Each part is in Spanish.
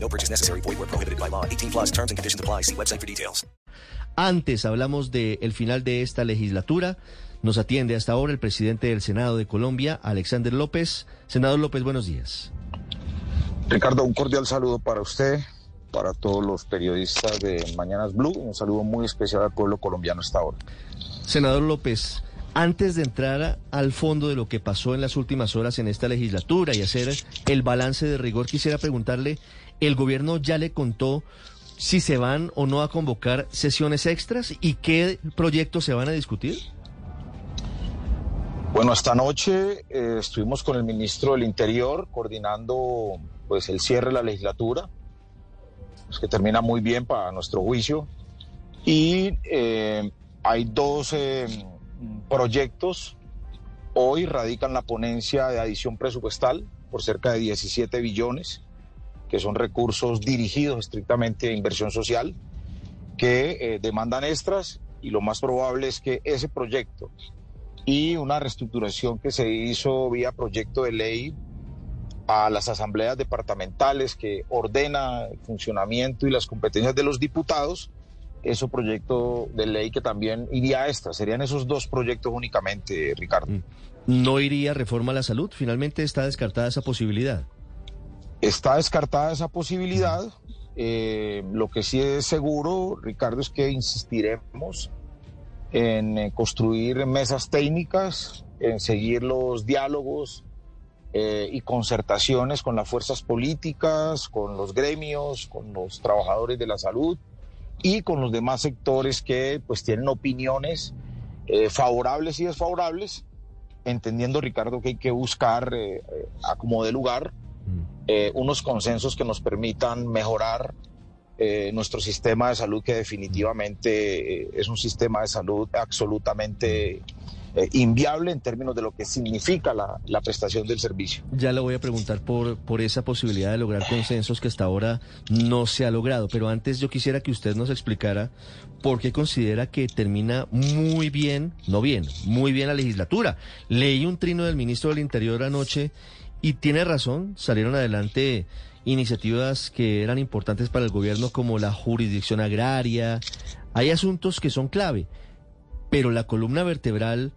No purchase necessary. Void where prohibited by law. 18 plus terms and conditions apply. See website for details. Antes hablamos del final de esta legislatura. Nos atiende hasta ahora el presidente del Senado de Colombia, Alexander López. Senador López, buenos días. Ricardo, un cordial saludo para usted, para todos los periodistas de Mañanas Blue. Un saludo muy especial al pueblo colombiano hasta ahora. Senador López, antes de entrar al fondo de lo que pasó en las últimas horas en esta legislatura y hacer el balance de rigor, quisiera preguntarle, ¿el gobierno ya le contó si se van o no a convocar sesiones extras y qué proyectos se van a discutir? Bueno, esta noche eh, estuvimos con el ministro del Interior coordinando pues el cierre de la legislatura, que termina muy bien para nuestro juicio. Y eh, hay dos eh, proyectos. Hoy radican la ponencia de adición presupuestal por cerca de 17 billones, que son recursos dirigidos estrictamente a inversión social, que eh, demandan extras y lo más probable es que ese proyecto y una reestructuración que se hizo vía proyecto de ley a las asambleas departamentales que ordena el funcionamiento y las competencias de los diputados, ese proyecto de ley que también iría a esta. Serían esos dos proyectos únicamente, Ricardo. ¿No iría reforma a la salud? Finalmente está descartada esa posibilidad. Está descartada esa posibilidad. Eh, lo que sí es seguro, Ricardo, es que insistiremos en eh, construir mesas técnicas, en seguir los diálogos eh, y concertaciones con las fuerzas políticas, con los gremios, con los trabajadores de la salud y con los demás sectores que pues tienen opiniones eh, favorables y desfavorables, entendiendo Ricardo que hay que buscar eh, eh, a como de lugar eh, unos consensos que nos permitan mejorar eh, nuestro sistema de salud que definitivamente eh, es un sistema de salud absolutamente eh, inviable en términos de lo que significa la, la prestación del servicio. Ya le voy a preguntar por, por esa posibilidad de lograr consensos que hasta ahora no se ha logrado, pero antes yo quisiera que usted nos explicara por qué considera que termina muy bien, no bien, muy bien la legislatura. Leí un trino del ministro del Interior anoche y tiene razón, salieron adelante iniciativas que eran importantes para el gobierno como la jurisdicción agraria. Hay asuntos que son clave, pero la columna vertebral,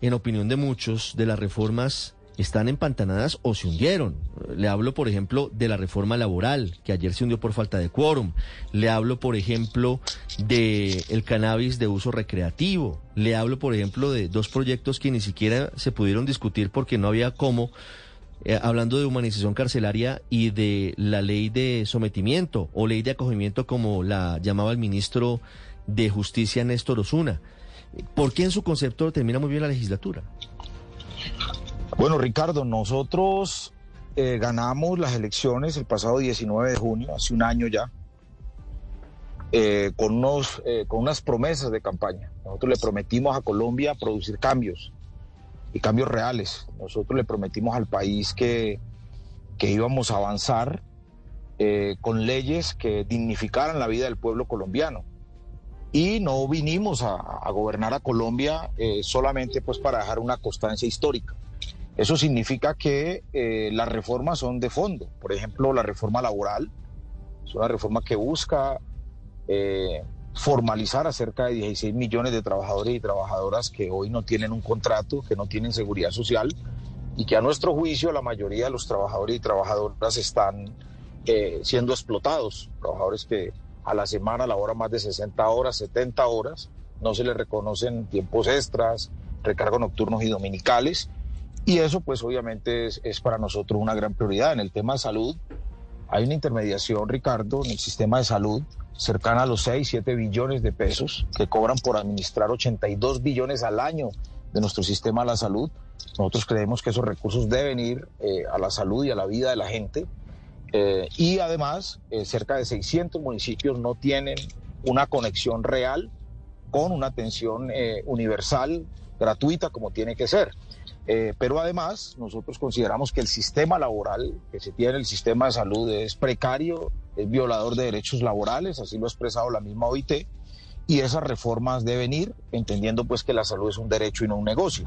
en opinión de muchos, de las reformas están empantanadas o se hundieron. Le hablo, por ejemplo, de la reforma laboral, que ayer se hundió por falta de quórum. Le hablo, por ejemplo, de el cannabis de uso recreativo. Le hablo, por ejemplo, de dos proyectos que ni siquiera se pudieron discutir porque no había cómo eh, hablando de humanización carcelaria y de la ley de sometimiento o ley de acogimiento como la llamaba el ministro de Justicia Néstor Osuna. ¿Por qué en su concepto termina muy bien la legislatura? Bueno, Ricardo, nosotros eh, ganamos las elecciones el pasado 19 de junio, hace un año ya, eh, con, unos, eh, con unas promesas de campaña. Nosotros le prometimos a Colombia producir cambios y cambios reales. Nosotros le prometimos al país que, que íbamos a avanzar con leyes que dignificaran la vida del pueblo colombiano. Y no vinimos a, a gobernar a Colombia eh, solamente pues para dejar una constancia histórica. Eso significa que eh, las reformas son de fondo. Por ejemplo, la reforma laboral es una reforma que busca eh, formalizar a cerca de 16 millones de trabajadores y trabajadoras que hoy no tienen un contrato, que no tienen seguridad social y que a nuestro juicio la mayoría de los trabajadores y trabajadoras están eh, siendo explotados. Trabajadores que a la semana laboran más de 60 horas, 70 horas, no se les reconocen tiempos extras, recargos nocturnos y dominicales. Y eso pues obviamente es, es para nosotros una gran prioridad. En el tema de salud hay una intermediación, Ricardo, en el sistema de salud cercana a los 6, 7 billones de pesos que cobran por administrar 82 billones al año de nuestro sistema de la salud. Nosotros creemos que esos recursos deben ir eh, a la salud y a la vida de la gente. Eh, y además, eh, cerca de 600 municipios no tienen una conexión real con una atención eh, universal, gratuita, como tiene que ser. Eh, pero además, nosotros consideramos que el sistema laboral que se tiene, el sistema de salud, es precario, es violador de derechos laborales, así lo ha expresado la misma OIT, y esas reformas deben ir entendiendo pues que la salud es un derecho y no un negocio.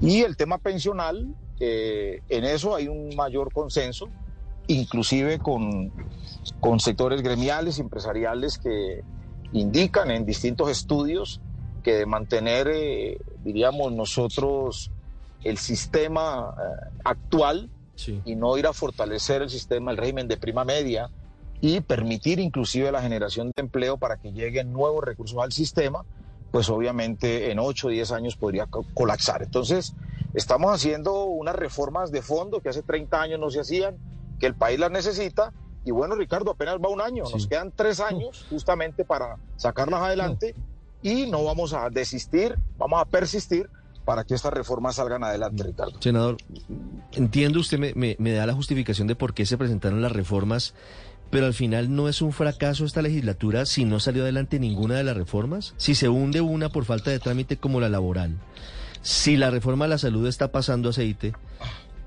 Y el tema pensional, eh, en eso hay un mayor consenso, inclusive con, con sectores gremiales, empresariales que indican en distintos estudios que de mantener, eh, diríamos nosotros, el sistema eh, actual y no ir a fortalecer el sistema, el régimen de prima media y permitir inclusive la generación de empleo para que lleguen nuevos recursos al sistema, pues obviamente en 8 o 10 años podría colapsar. Entonces, estamos haciendo unas reformas de fondo que hace 30 años no se hacían, que el país las necesita. Y bueno, Ricardo, apenas va un año, nos quedan tres años justamente para sacarlas adelante y no vamos a desistir, vamos a persistir para que estas reformas salgan adelante, Ricardo. Senador, entiendo, usted me, me, da la justificación de por qué se presentaron las reformas, pero al final no es un fracaso esta legislatura si no salió adelante ninguna de las reformas, si se hunde una por falta de trámite como la laboral, si la reforma a la salud está pasando aceite.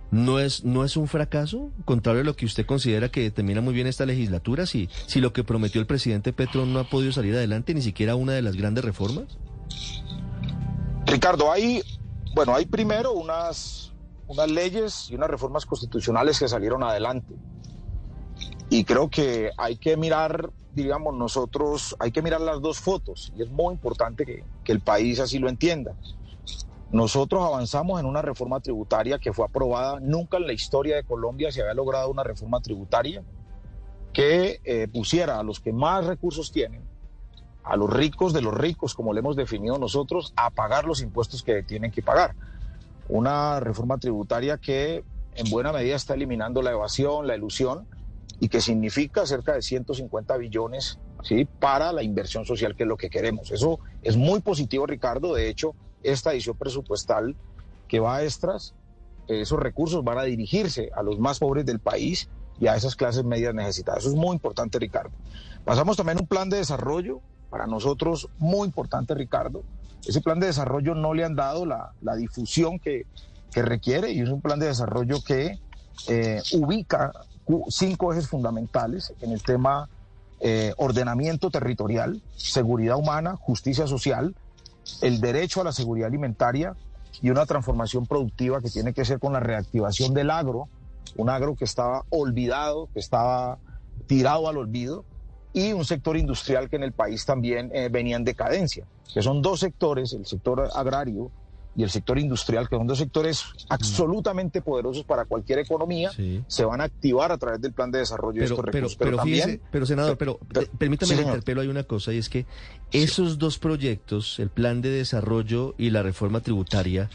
¿No es, ¿No es un fracaso? Contrario a lo que usted considera que termina muy bien esta legislatura, si, si lo que prometió el presidente Petro no ha podido salir adelante, ni siquiera una de las grandes reformas. Ricardo, hay, bueno, hay primero unas, unas leyes y unas reformas constitucionales que salieron adelante. Y creo que hay que mirar, digamos, nosotros, hay que mirar las dos fotos. Y es muy importante que, que el país así lo entienda. Nosotros avanzamos en una reforma tributaria que fue aprobada. Nunca en la historia de Colombia se había logrado una reforma tributaria que eh, pusiera a los que más recursos tienen a los ricos de los ricos, como le hemos definido nosotros, a pagar los impuestos que tienen que pagar. Una reforma tributaria que en buena medida está eliminando la evasión, la ilusión y que significa cerca de 150 billones ¿sí? para la inversión social, que es lo que queremos. Eso es muy positivo, Ricardo. De hecho, esta edición presupuestal que va a extras, esos recursos van a dirigirse a los más pobres del país y a esas clases medias necesitadas. Eso es muy importante, Ricardo. Pasamos también un plan de desarrollo para nosotros muy importante, Ricardo. Ese plan de desarrollo no le han dado la, difusión que, requiere y es un plan de desarrollo que eh, ubica cinco ejes fundamentales en el tema eh, ordenamiento territorial, seguridad humana, justicia social, el derecho a la seguridad alimentaria y una transformación productiva que tiene que ser con la reactivación del agro, un agro que estaba olvidado, que estaba tirado al olvido y un sector industrial que en el país también eh, venía en decadencia, que son dos sectores, el sector agrario y el sector industrial, que son dos sectores absolutamente poderosos para cualquier economía, se van a activar a través del plan de desarrollo de estos recursos. Pero, pero, pero senador, pero, permítame sí, interpelo, hay una cosa, y es que esos dos proyectos, el plan de desarrollo y la reforma tributaria,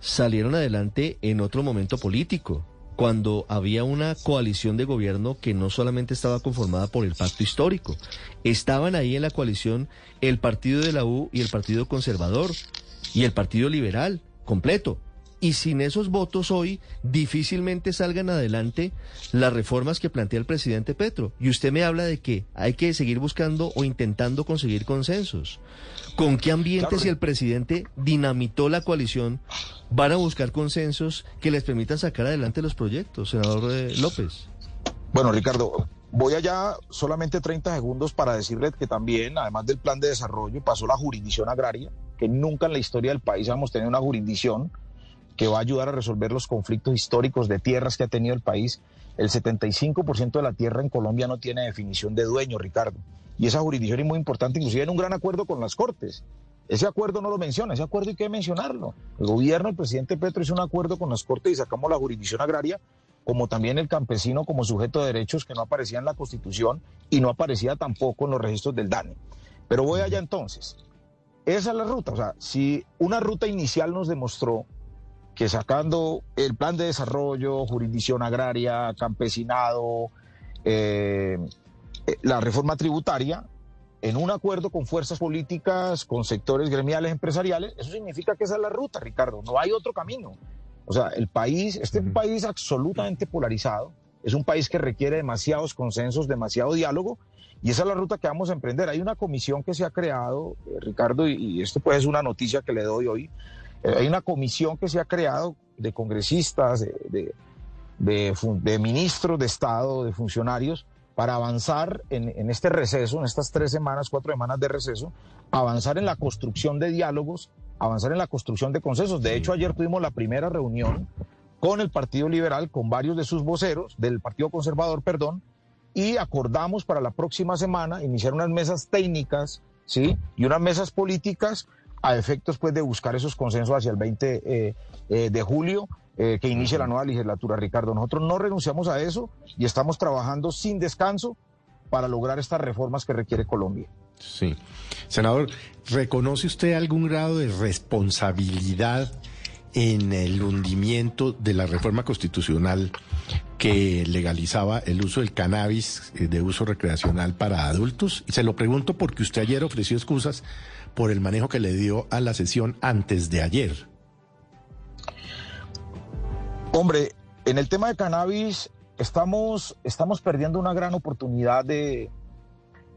salieron adelante en otro momento político cuando había una coalición de gobierno que no solamente estaba conformada por el pacto histórico, estaban ahí en la coalición el partido de la U y el partido conservador y el partido liberal completo y sin esos votos hoy difícilmente salgan adelante las reformas que plantea el presidente Petro. Y usted me habla de que hay que seguir buscando o intentando conseguir consensos. ¿Con qué ambiente si el presidente dinamitó la coalición van a buscar consensos que les permitan sacar adelante los proyectos, senador eh, López? Bueno, Ricardo, voy allá solamente 30 segundos para decirle que también, además del plan de desarrollo, pasó la jurisdicción agraria, que nunca en la historia del país hemos tenido una jurisdicción que va a ayudar a resolver los conflictos históricos de tierras que ha tenido el país. El 75% de la tierra en Colombia no tiene definición de dueño, Ricardo. Y esa jurisdicción es muy importante, inclusive en un gran acuerdo con las Cortes. Ese acuerdo no lo menciona, ese acuerdo hay que mencionarlo. El gobierno, el presidente Petro hizo un acuerdo con las Cortes y sacamos la jurisdicción agraria, como también el campesino como sujeto de derechos que no aparecía en la Constitución y no aparecía tampoco en los registros del DANE. Pero voy allá entonces. Esa es la ruta. O sea, si una ruta inicial nos demostró que sacando el plan de desarrollo, jurisdicción agraria, campesinado, eh, eh, la reforma tributaria, en un acuerdo con fuerzas políticas, con sectores gremiales, empresariales, eso significa que esa es la ruta, Ricardo, no hay otro camino. O sea, el país, este es un país absolutamente polarizado, es un país que requiere demasiados consensos, demasiado diálogo, y esa es la ruta que vamos a emprender. Hay una comisión que se ha creado, eh, Ricardo, y, esto pues es una noticia que le doy hoy. Eh, hay una comisión que se ha creado de congresistas, de, de, ministros de Estado, de funcionarios, para avanzar en, en, este receso, en estas tres semanas, cuatro semanas de receso, avanzar en la construcción de diálogos, avanzar en la construcción de consensos. De hecho, ayer tuvimos la primera reunión con el Partido Liberal, con varios de sus voceros, del Partido Conservador, perdón, y acordamos para la próxima semana iniciar unas mesas técnicas, ¿sí? Y unas mesas políticas a efectos pues de buscar esos consensos hacia el 20 eh, eh, de julio eh, que inicie la nueva legislatura, Ricardo. Nosotros no renunciamos a eso y estamos trabajando sin descanso para lograr estas reformas que requiere Colombia. Sí. Senador, ¿reconoce usted algún grado de responsabilidad en el hundimiento de la reforma constitucional que legalizaba el uso del cannabis eh, de uso recreacional para adultos. Se lo pregunto porque usted ayer ofreció excusas por el manejo que le dio a la sesión antes de ayer. Hombre, en el tema de cannabis estamos, estamos perdiendo una gran oportunidad de,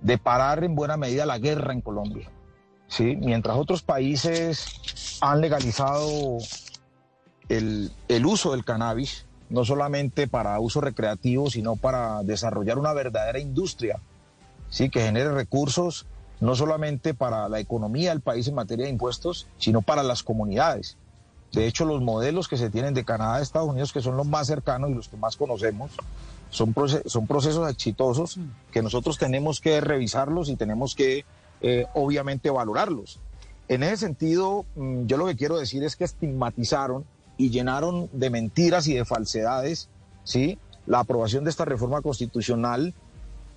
de parar en buena medida la guerra en Colombia. ¿Sí? Mientras otros países han legalizado el, el uso del cannabis, no solamente para uso recreativo, sino para desarrollar una verdadera industria, ¿sí? que genere recursos no solamente para la economía del país en materia de impuestos, sino para las comunidades. De hecho, los modelos que se tienen de Canadá y Estados Unidos, que son los más cercanos y los que más conocemos, son, son procesos exitosos que nosotros tenemos que revisarlos y tenemos que, eh, obviamente, valorarlos. En ese sentido, mm, yo lo que quiero decir es que estigmatizaron y llenaron de mentiras y de falsedades, ¿sí? La aprobación de esta reforma constitucional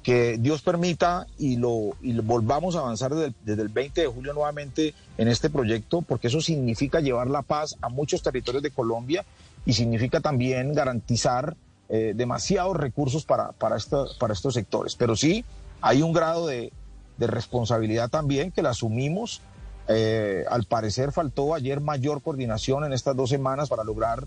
que Dios permita y lo, volvamos a avanzar desde el, 20 de julio nuevamente en este proyecto, porque eso significa llevar la paz a muchos territorios de Colombia y significa también garantizar eh, demasiados recursos para, para, para estos sectores. Pero sí, hay un grado de, de responsabilidad también que la asumimos. Eh, al parecer faltó ayer mayor coordinación en estas dos semanas para lograr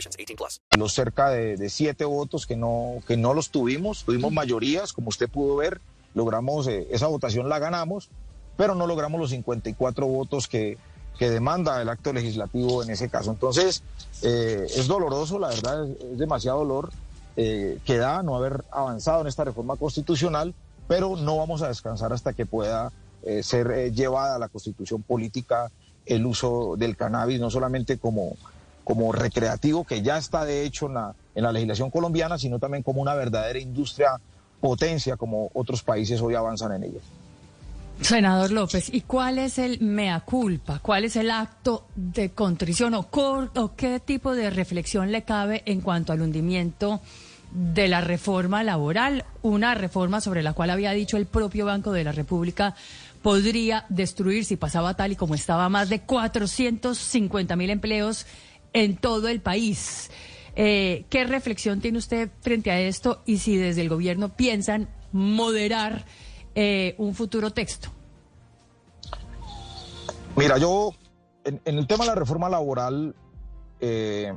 18 plus. Los cerca de, siete votos que no, que no los tuvimos, tuvimos mayorías, como usted pudo ver, logramos, eh, esa votación la ganamos, pero no logramos los 54 votos que, que demanda el acto legislativo en ese caso. Entonces, eh, es doloroso, la verdad, es, demasiado dolor eh, que da no haber avanzado en esta reforma constitucional, pero no vamos a descansar hasta que pueda ser llevada a la constitución política el uso del cannabis, no solamente como como recreativo que ya está de hecho en la, en la legislación colombiana, sino también como una verdadera industria potencia como otros países hoy avanzan en ella. Senador López, ¿y cuál es el mea culpa? ¿Cuál es el acto de contrición o, o qué tipo de reflexión le cabe en cuanto al hundimiento de la reforma laboral? Una reforma sobre la cual había dicho el propio Banco de la República podría destruir, si pasaba tal y como estaba, más de 450 mil empleos en todo el país. Eh, ¿Qué reflexión tiene usted frente a esto y si desde el gobierno piensan moderar eh, un futuro texto? Mira, yo en, el tema de la reforma laboral, eh,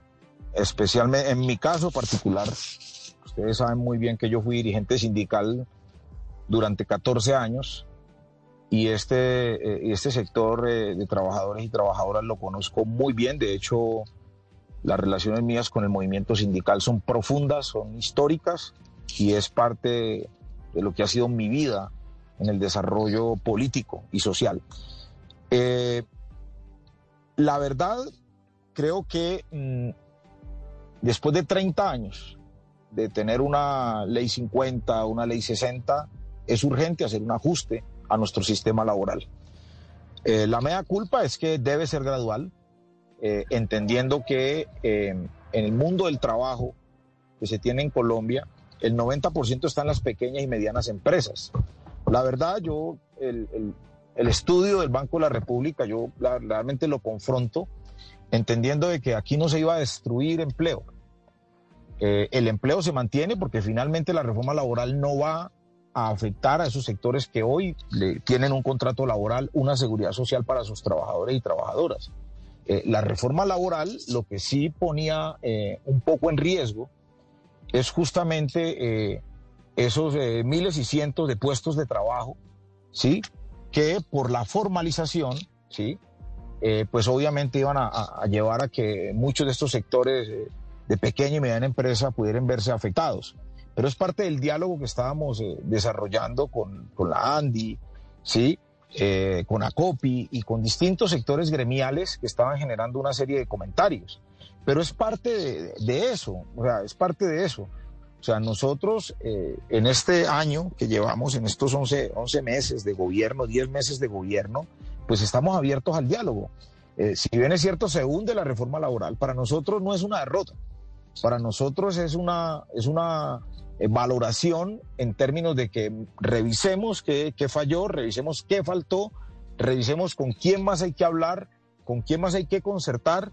especialmente en mi caso particular, ustedes saben muy bien que yo fui dirigente sindical durante 14 años y este, este sector de trabajadores y trabajadoras lo conozco muy bien. De hecho, las relaciones mías con el movimiento sindical son profundas, son históricas y es parte de lo que ha sido mi vida en el desarrollo político y social. Eh, la verdad, creo que mmm, después de 30 años de tener una ley 50, una ley 60, es urgente hacer un ajuste a nuestro sistema laboral. Eh, la mea culpa es que debe ser gradual, eh, entendiendo que eh, en el mundo del trabajo que se tiene en Colombia, el 90% está en las pequeñas y medianas empresas. La verdad, yo, el, el- estudio del Banco de la República, yo realmente lo confronto, entendiendo de que aquí no se iba a destruir empleo. Eh, el empleo se mantiene porque finalmente la reforma laboral no va a afectar a esos sectores que hoy tienen un contrato laboral, una seguridad social para sus trabajadores y trabajadoras. Eh, la reforma laboral lo que sí ponía eh, un poco en riesgo es justamente eh, esos miles y cientos de puestos de trabajo, ¿sí? Que por la formalización, ¿sí? Pues obviamente iban a, llevar a que muchos de estos sectores de pequeña y mediana empresa pudieran verse afectados. Pero es parte del diálogo que estábamos desarrollando con, con la ANDI, ¿sí? Eh, con ACOPI y con distintos sectores gremiales que estaban generando una serie de comentarios. Pero es parte de, eso, o sea, es parte de eso. O sea, nosotros eh, en este año que llevamos, en estos 11, 11 meses de gobierno, 10 meses de gobierno, pues estamos abiertos al diálogo. Eh, si bien es cierto, se hunde la reforma laboral, para nosotros no es una derrota. Para nosotros es una, es una valoración en términos de que revisemos qué, qué falló, revisemos qué faltó, revisemos con quién más hay que hablar, con quién más hay que concertar,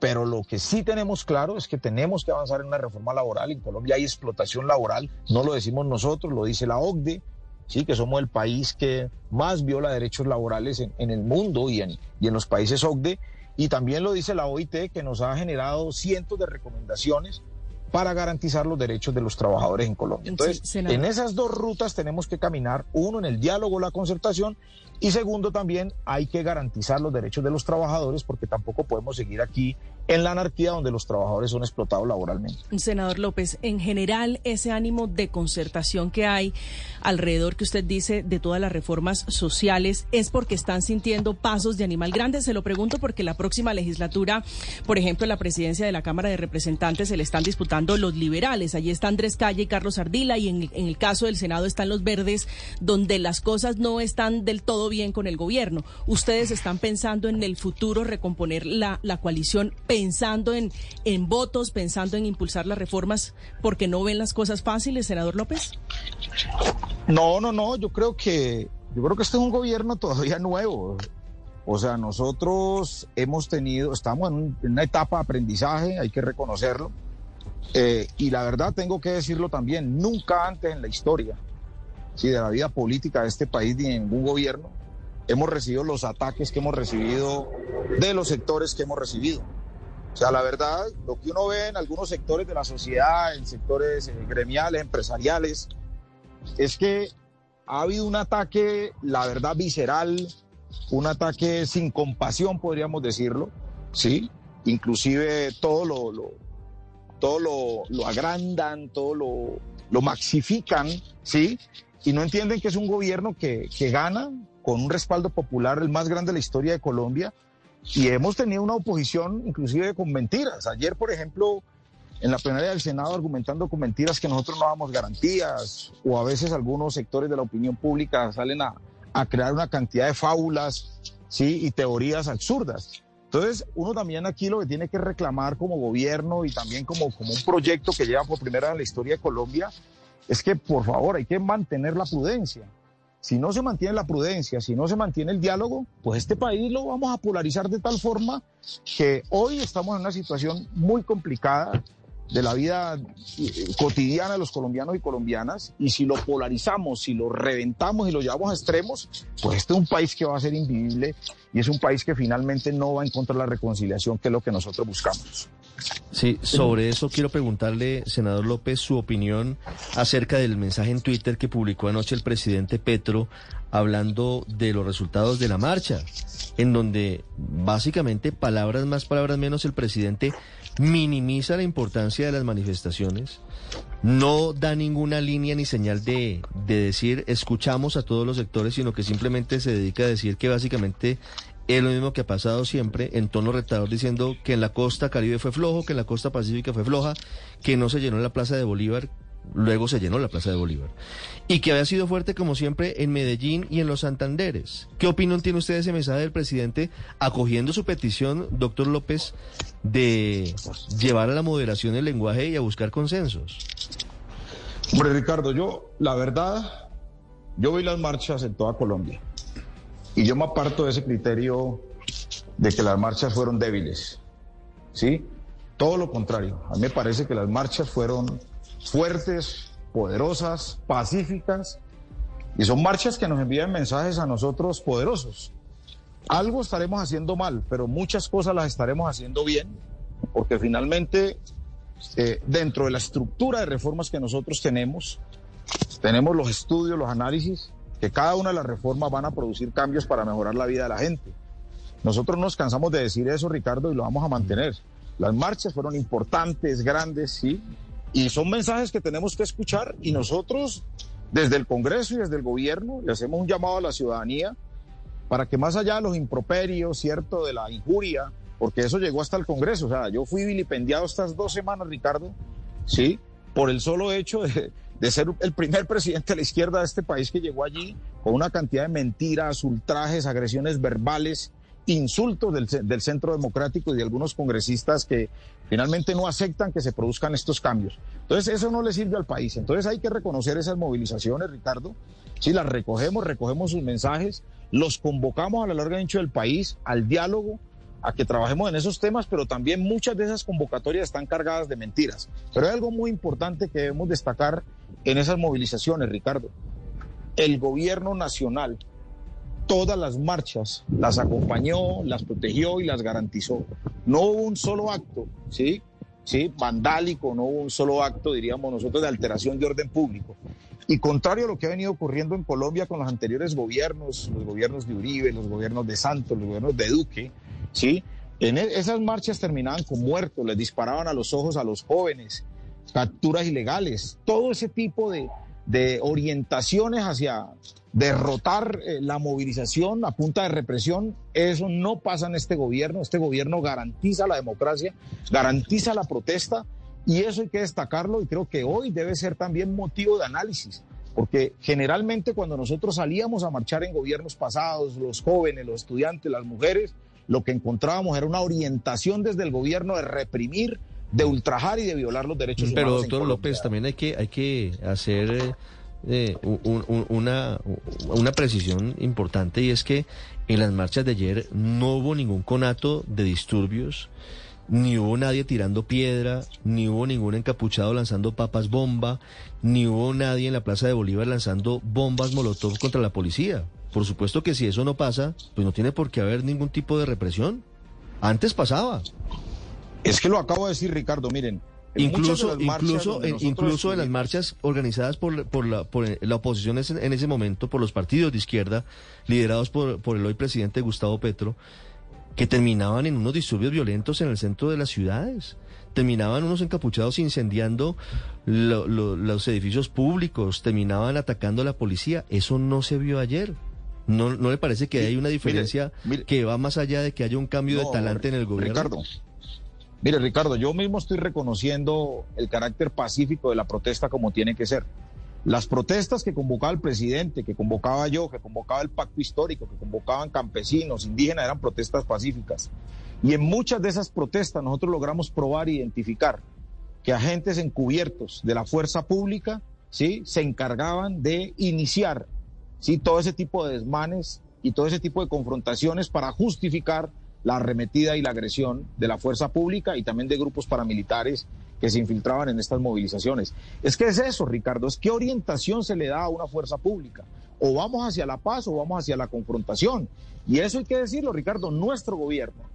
pero lo que sí tenemos claro es que tenemos que avanzar en una reforma laboral. En Colombia hay explotación laboral, no lo decimos nosotros, lo dice la OCDE, sí, que somos el país que más viola derechos laborales en, en el mundo y en, y en los países OCDE. Y también lo dice la OIT, que nos ha generado cientos de recomendaciones para garantizar los derechos de los trabajadores en Colombia. Entonces, Sí, en esas dos rutas tenemos que caminar, uno en el diálogo, la concertación, y segundo también hay que garantizar los derechos de los trabajadores porque tampoco podemos seguir aquí en la anarquía donde los trabajadores son explotados laboralmente. Senador López, en general ese ánimo de concertación que hay alrededor que usted dice de todas las reformas sociales es porque están sintiendo pasos de animal grande. Se lo pregunto porque la próxima legislatura, por ejemplo, la presidencia de la Cámara de Representantes se le están disputando los liberales. Allí está Andrés Calle y Carlos Ardila y en el caso del Senado están los verdes, donde las cosas no están del todo bien con el gobierno. Ustedes están pensando en el futuro recomponer la, la coalición, pensando en, en votos, pensando en impulsar las reformas, porque no ven las cosas fáciles, senador López. No, no, no, yo creo que yo creo que este es un gobierno todavía nuevo. O sea, nosotros hemos tenido, estamos en, un- en una etapa de aprendizaje, hay que reconocerlo. Eh, y la verdad tengo que decirlo también, nunca antes en la historia sí, de la vida política de este país ni de ningún gobierno hemos recibido los ataques que hemos recibido de los sectores que hemos recibido. O sea, la verdad, lo que uno ve en algunos sectores de la sociedad, en sectores eh, gremiales, empresariales, es que ha habido un ataque, la verdad, visceral, un ataque sin compasión, podríamos decirlo, ¿sí? Inclusive todo lo, lo- todo lo, lo agrandan, todo lo, lo maxifican, ¿sí? Y no entienden que es un gobierno que, que gana con un respaldo popular, el más grande de la historia de Colombia, y hemos tenido una oposición inclusive con mentiras. Ayer, por ejemplo, en la plenaria del Senado argumentando con mentiras que nosotros no damos garantías, o a veces algunos sectores de la opinión pública salen a, a crear una cantidad de fábulas ¿sí? y teorías absurdas. Entonces, uno también aquí lo que tiene que reclamar como gobierno y también como, como un proyecto que lleva por primera vez en la historia de Colombia, es que por favor hay que mantener la prudencia. Si no se mantiene la prudencia, si no se mantiene el diálogo, pues este país lo vamos a polarizar de tal forma que hoy estamos en una situación muy complicada de la vida eh, cotidiana de los colombianos y colombianas y si lo polarizamos, si lo reventamos y lo llevamos a extremos, pues este es un país que va a ser invivible y es un país que finalmente no va a encontrar la reconciliación que es lo que nosotros buscamos. Sí, sobre eso quiero preguntarle, senador López, su opinión acerca del mensaje en Twitter que publicó anoche el presidente Petro hablando de los resultados de la marcha, en donde básicamente palabras más, palabras menos, el presidente minimiza la importancia de las manifestaciones, no da ninguna línea ni señal de, de decir escuchamos a todos los sectores, sino que simplemente se dedica a decir que básicamente es lo mismo que ha pasado siempre en tono retador diciendo que en la costa caribe fue flojo, que en la costa pacífica fue floja, que no se llenó la plaza de Bolívar, luego se llenó la Plaza de Bolívar. Y que había sido fuerte como siempre en Medellín y en los Santanderes. ¿Qué opinión tiene usted de ese mensaje del presidente acogiendo su petición, doctor López, de llevar a la moderación el lenguaje y a buscar consensos? Hombre, Ricardo, yo, la verdad, yo vi las marchas en toda Colombia. Y yo me aparto de ese criterio de que las marchas fueron débiles. ¿Sí? Todo lo contrario. A mí me parece que las marchas fueron fuertes, poderosas, pacíficas, y son marchas que nos envían mensajes a nosotros poderosos. Algo estaremos haciendo mal, pero muchas cosas las estaremos haciendo bien, porque finalmente eh, dentro de la estructura de reformas que nosotros tenemos, tenemos los estudios, los análisis, que cada una de las reformas van a producir cambios para mejorar la vida de la gente. Nosotros nos cansamos de decir eso, Ricardo, y lo vamos a mantener. Las marchas fueron importantes, grandes, sí, y son mensajes que tenemos que escuchar y nosotros, desde el Congreso y desde el gobierno, le hacemos un llamado a la ciudadanía para que más allá de los improperios, ¿cierto?, de la injuria, porque eso llegó hasta el Congreso. O sea, yo fui vilipendiado estas dos semanas, Ricardo, ¿sí? Por el solo hecho de, de ser el primer presidente de la izquierda de este país que llegó allí con una cantidad de mentiras, ultrajes, agresiones verbales insultos del, del, Centro Democrático y de algunos congresistas que finalmente no aceptan que se produzcan estos cambios. Entonces, eso no le sirve al país. Entonces, hay que reconocer esas movilizaciones, Ricardo. Si las recogemos, recogemos sus mensajes, los convocamos a lo largo y ancho del país al diálogo, a que trabajemos en esos temas, pero también muchas de esas convocatorias están cargadas de mentiras. Pero hay algo muy importante que debemos destacar en esas movilizaciones, Ricardo. El gobierno nacional todas las marchas las acompañó, las protegió y las garantizó. No hubo un solo acto, ¿sí? ¿sí? Vandálico, no hubo un solo acto, diríamos nosotros, de alteración de orden público. Y contrario a lo que ha venido ocurriendo en Colombia con los anteriores gobiernos, los gobiernos de Uribe, los gobiernos de Santos, los gobiernos de Duque, ¿sí? En e, esas marchas terminaban con muertos, les disparaban a los ojos a los jóvenes, capturas ilegales, todo ese tipo de, orientaciones hacia derrotar eh, la movilización a punta de represión, eso no pasa en este gobierno. Este gobierno garantiza la democracia, garantiza la protesta y eso hay que destacarlo y creo que hoy debe ser también motivo de análisis, porque generalmente cuando nosotros salíamos a marchar en gobiernos pasados, los jóvenes, los estudiantes, las mujeres, lo que encontrábamos era una orientación desde el gobierno de reprimir, de ultrajar y de violar los derechos Pero, humanos. Pero doctor López, también hay que, hay que hacer... Eh, una, una precisión importante y es que en las marchas de ayer no hubo ningún conato de disturbios, ni hubo nadie tirando piedra, ni hubo ningún encapuchado lanzando papas bomba, ni hubo nadie en la Plaza de Bolívar lanzando bombas molotov contra la policía. Por supuesto que si eso no pasa, pues no tiene por qué haber ningún tipo de represión. Antes pasaba. Es que lo acabo de decir, Ricardo, miren, incluso incluso en, incluso en las marchas organizadas por, por, la, por la oposición en ese momento, por los partidos de izquierda, liderados por, por el hoy presidente Gustavo Petro, que terminaban en unos disturbios violentos en el centro de las ciudades. Terminaban unos encapuchados incendiando los edificios públicos, terminaban atacando a la policía. Eso no se vio ayer. ¿No, no le parece que hay una diferencia que va más allá de que haya un cambio de talante en el gobierno? Ricardo, Mire, Ricardo, yo mismo estoy reconociendo el carácter pacífico de la protesta como tiene que ser. Las protestas que convocaba el presidente, que convocaba yo, que convocaba el pacto histórico, que convocaban campesinos, indígenas, eran protestas pacíficas. Y en muchas de esas protestas nosotros logramos probar e identificar que agentes encubiertos de la fuerza pública ¿sí? se encargaban de iniciar ¿sí? todo ese tipo de desmanes y todo ese tipo de confrontaciones para justificar la arremetida y la agresión de la fuerza pública y también de grupos paramilitares que se infiltraban en estas movilizaciones. Es que es eso, Ricardo, es qué orientación se le da a una fuerza pública. O vamos hacia la paz o vamos hacia la confrontación. Y eso hay que decirlo, Ricardo, nuestro gobierno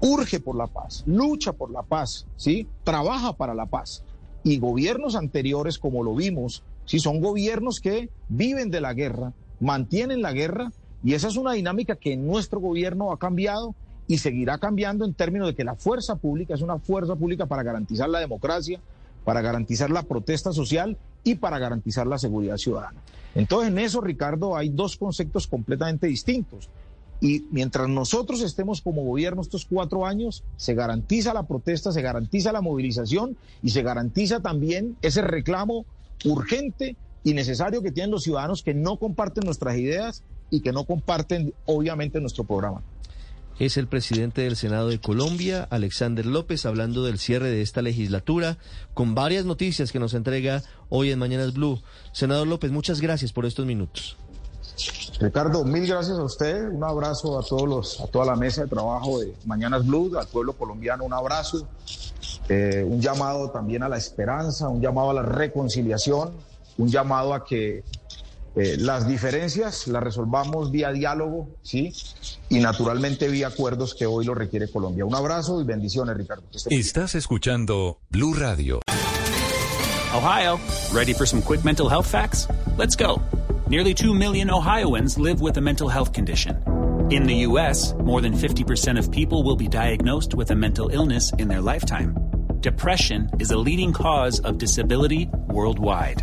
urge por la paz, lucha por la paz, ¿sí? Trabaja para la paz. Y gobiernos anteriores, como lo vimos, sí, son gobiernos que viven de la guerra, mantienen la guerra y esa es una dinámica que nuestro gobierno ha cambiado y seguirá cambiando en términos de que la fuerza pública es una fuerza pública para garantizar la democracia, para garantizar la protesta social y para garantizar la seguridad ciudadana. Entonces, en eso, Ricardo, hay dos conceptos completamente distintos. Y mientras nosotros estemos como gobierno estos cuatro años, se garantiza la protesta, se garantiza la movilización y se garantiza también ese reclamo urgente y necesario que tienen los ciudadanos que no comparten nuestras ideas y que no comparten, obviamente, nuestro programa. Es el presidente del Senado de Colombia, Alexander López, hablando del cierre de esta legislatura, con varias noticias que nos entrega hoy en Mañanas Blue. Senador López, muchas gracias por estos minutos. Ricardo, mil gracias a usted, un abrazo a todos los, a toda la mesa de trabajo de Mañanas Blue, al pueblo colombiano, un abrazo, eh, un llamado también a la esperanza, un llamado a la reconciliación, un llamado a que eh, las diferencias las resolvamos vía diálogo, ¿sí? Y naturalmente vía acuerdos que hoy lo requiere Colombia. Un abrazo y bendiciones, Ricardo. Estás escuchando Blue Radio. Ohio, ready for some quick mental health facts? Let's go. Nearly 2 million Ohioans live with a mental health condition. In the U.S., more than 50% of people will be diagnosed with a mental illness in their lifetime. Depression is a leading cause of disability worldwide.